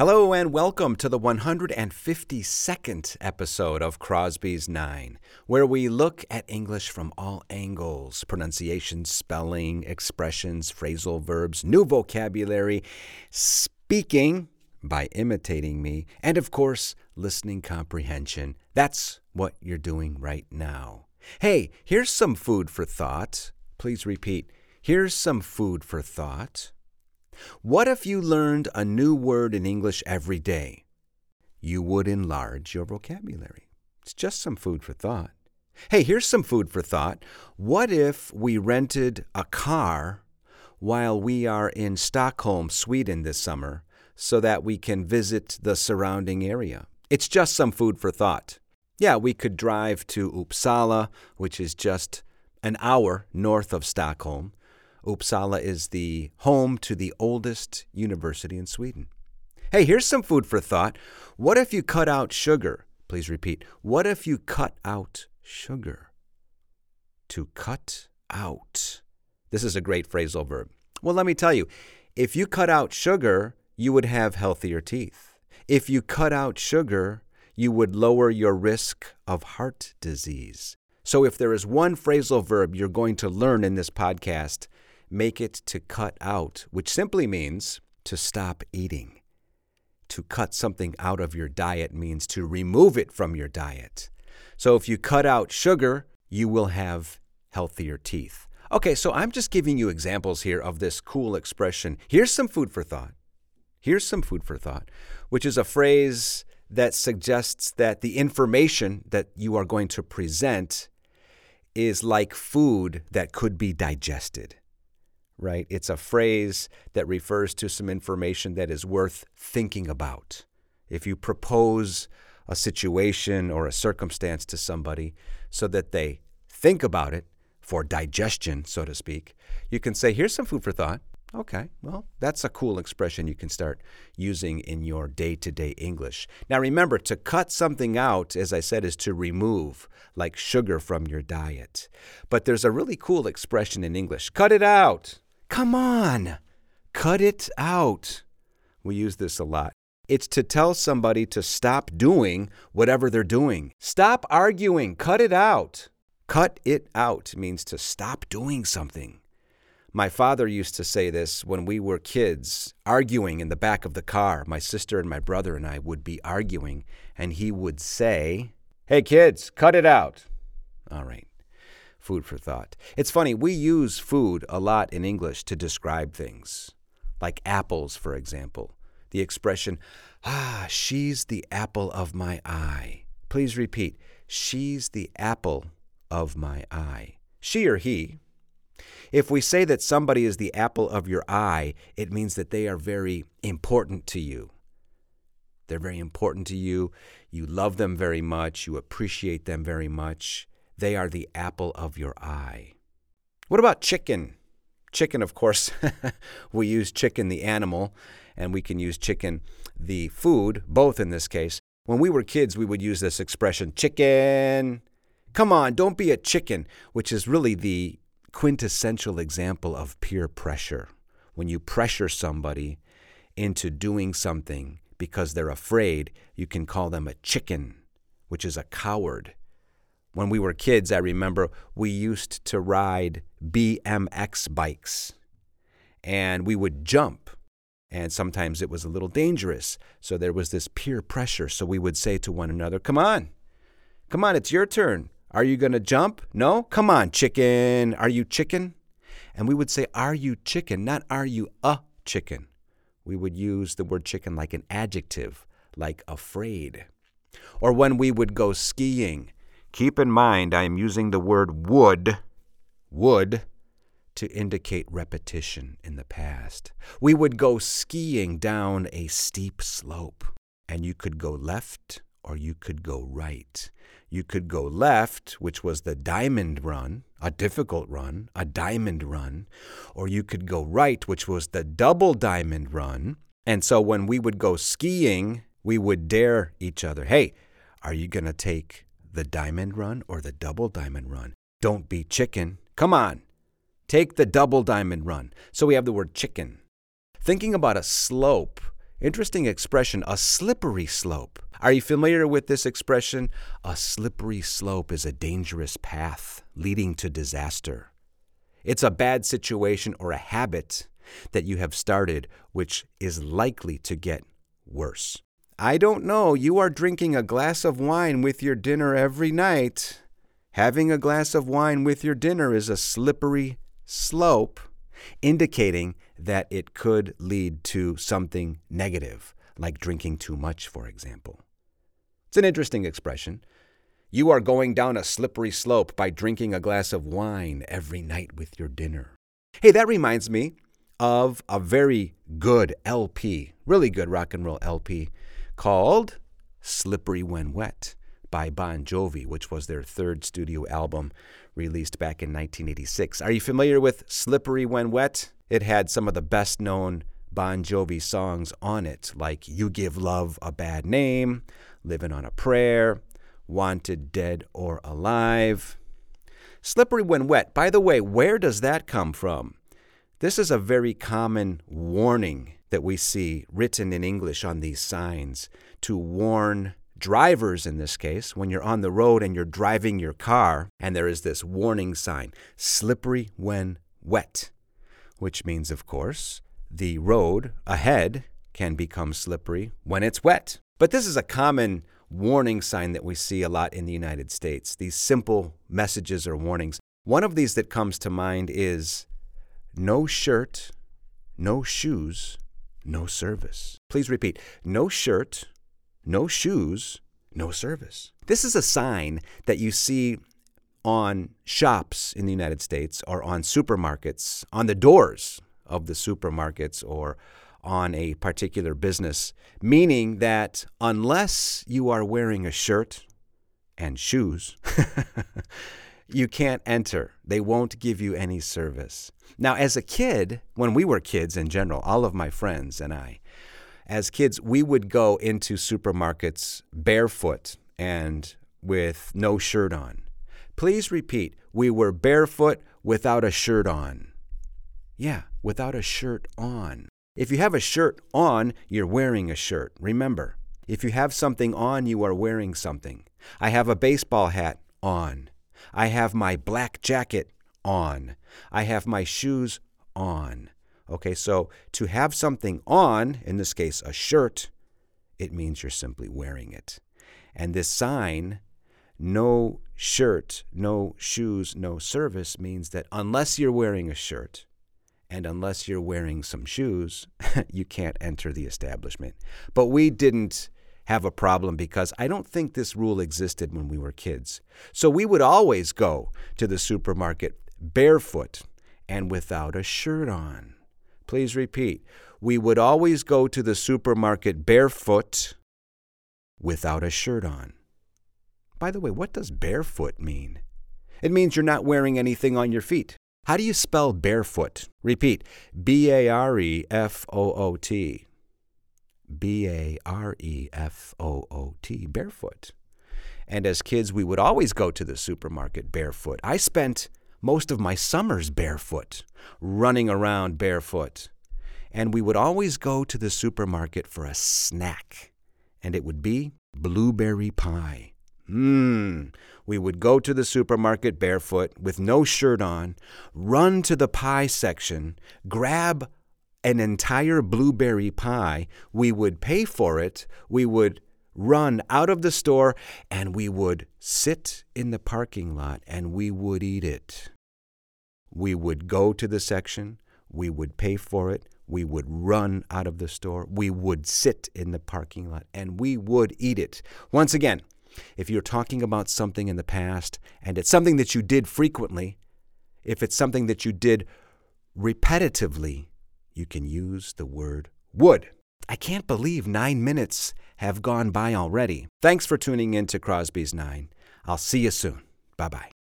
Hello and welcome to the 152nd episode of Crosby's Nine, where we look at English from all angles pronunciation, spelling, expressions, phrasal verbs, new vocabulary, speaking by imitating me, and of course, listening comprehension. That's what you're doing right now. Hey, here's some food for thought. Please repeat. Here's some food for thought. What if you learned a new word in English every day? You would enlarge your vocabulary. It's just some food for thought. Hey, here's some food for thought. What if we rented a car while we are in Stockholm, Sweden this summer so that we can visit the surrounding area? It's just some food for thought. Yeah, we could drive to Uppsala, which is just an hour north of Stockholm. Uppsala is the home to the oldest university in Sweden. Hey, here's some food for thought. What if you cut out sugar? Please repeat. What if you cut out sugar? To cut out. This is a great phrasal verb. Well, let me tell you, if you cut out sugar, you would have healthier teeth. If you cut out sugar, you would lower your risk of heart disease. So, if there is one phrasal verb you're going to learn in this podcast, make it to cut out, which simply means to stop eating. To cut something out of your diet means to remove it from your diet. So, if you cut out sugar, you will have healthier teeth. Okay, so I'm just giving you examples here of this cool expression. Here's some food for thought. Here's some food for thought, which is a phrase that suggests that the information that you are going to present is like food that could be digested, right? It's a phrase that refers to some information that is worth thinking about. If you propose a situation or a circumstance to somebody so that they think about it for digestion, so to speak, you can say, Here's some food for thought. Okay, well, that's a cool expression you can start using in your day to day English. Now, remember, to cut something out, as I said, is to remove, like sugar from your diet. But there's a really cool expression in English cut it out. Come on, cut it out. We use this a lot. It's to tell somebody to stop doing whatever they're doing. Stop arguing, cut it out. Cut it out means to stop doing something. My father used to say this when we were kids, arguing in the back of the car. My sister and my brother and I would be arguing, and he would say, Hey, kids, cut it out. All right. Food for thought. It's funny, we use food a lot in English to describe things, like apples, for example. The expression, ah, she's the apple of my eye. Please repeat, she's the apple of my eye. She or he, if we say that somebody is the apple of your eye, it means that they are very important to you. They're very important to you. You love them very much. You appreciate them very much. They are the apple of your eye. What about chicken? Chicken, of course, we use chicken, the animal, and we can use chicken, the food, both in this case. When we were kids, we would use this expression, chicken. Come on, don't be a chicken, which is really the quintessential example of peer pressure. When you pressure somebody into doing something because they're afraid, you can call them a chicken, which is a coward. When we were kids, I remember we used to ride BMX bikes and we would jump. And sometimes it was a little dangerous. So there was this peer pressure. So we would say to one another, Come on, come on, it's your turn. Are you going to jump? No? Come on, chicken. Are you chicken? And we would say, Are you chicken? Not are you a chicken. We would use the word chicken like an adjective, like afraid. Or when we would go skiing, keep in mind I am using the word would, would, to indicate repetition in the past. We would go skiing down a steep slope, and you could go left or you could go right. You could go left, which was the diamond run, a difficult run, a diamond run, or you could go right, which was the double diamond run. And so when we would go skiing, we would dare each other hey, are you going to take the diamond run or the double diamond run? Don't be chicken. Come on, take the double diamond run. So we have the word chicken. Thinking about a slope Interesting expression, a slippery slope. Are you familiar with this expression? A slippery slope is a dangerous path leading to disaster. It's a bad situation or a habit that you have started which is likely to get worse. I don't know, you are drinking a glass of wine with your dinner every night. Having a glass of wine with your dinner is a slippery slope, indicating that it could lead to something negative, like drinking too much, for example. It's an interesting expression. You are going down a slippery slope by drinking a glass of wine every night with your dinner. Hey, that reminds me of a very good LP, really good rock and roll LP called Slippery When Wet by Bon Jovi, which was their third studio album released back in 1986. Are you familiar with Slippery When Wet? It had some of the best known Bon Jovi songs on it, like You Give Love a Bad Name, Living on a Prayer, Wanted Dead or Alive. Slippery When Wet, by the way, where does that come from? This is a very common warning that we see written in English on these signs to warn drivers in this case, when you're on the road and you're driving your car, and there is this warning sign slippery when wet which means, of course, the road ahead can become slippery when it's wet. But this is a common warning sign that we see a lot in the United States, these simple messages or warnings. One of these that comes to mind is no shirt, no shoes, no service. Please repeat no shirt, no shoes, no service. This is a sign that you see on shops in the United States or on supermarkets, on the doors of the supermarkets or on a particular business, meaning that unless you are wearing a shirt and shoes, you can't enter. They won't give you any service. Now, as a kid, when we were kids in general, all of my friends and I, as kids, we would go into supermarkets barefoot and with no shirt on. Please repeat. We were barefoot without a shirt on. Yeah, without a shirt on. If you have a shirt on, you're wearing a shirt. Remember, if you have something on, you are wearing something. I have a baseball hat on. I have my black jacket on. I have my shoes on. Okay, so to have something on, in this case a shirt, it means you're simply wearing it. And this sign no shirt, no shoes, no service means that unless you're wearing a shirt and unless you're wearing some shoes, you can't enter the establishment. But we didn't have a problem because I don't think this rule existed when we were kids. So we would always go to the supermarket barefoot and without a shirt on. Please repeat. We would always go to the supermarket barefoot without a shirt on. By the way, what does barefoot mean? It means you're not wearing anything on your feet. How do you spell barefoot? Repeat B A R E F O O T. B A R E F O O T, barefoot. And as kids, we would always go to the supermarket barefoot. I spent most of my summers barefoot, running around barefoot. And we would always go to the supermarket for a snack, and it would be blueberry pie. Mmm. We would go to the supermarket barefoot with no shirt on, run to the pie section, grab an entire blueberry pie. We would pay for it. We would run out of the store and we would sit in the parking lot and we would eat it. We would go to the section. We would pay for it. We would run out of the store. We would sit in the parking lot and we would eat it. Once again, if you're talking about something in the past and it's something that you did frequently, if it's something that you did repetitively, you can use the word would. I can't believe nine minutes have gone by already. Thanks for tuning in to Crosby's Nine. I'll see you soon. Bye bye.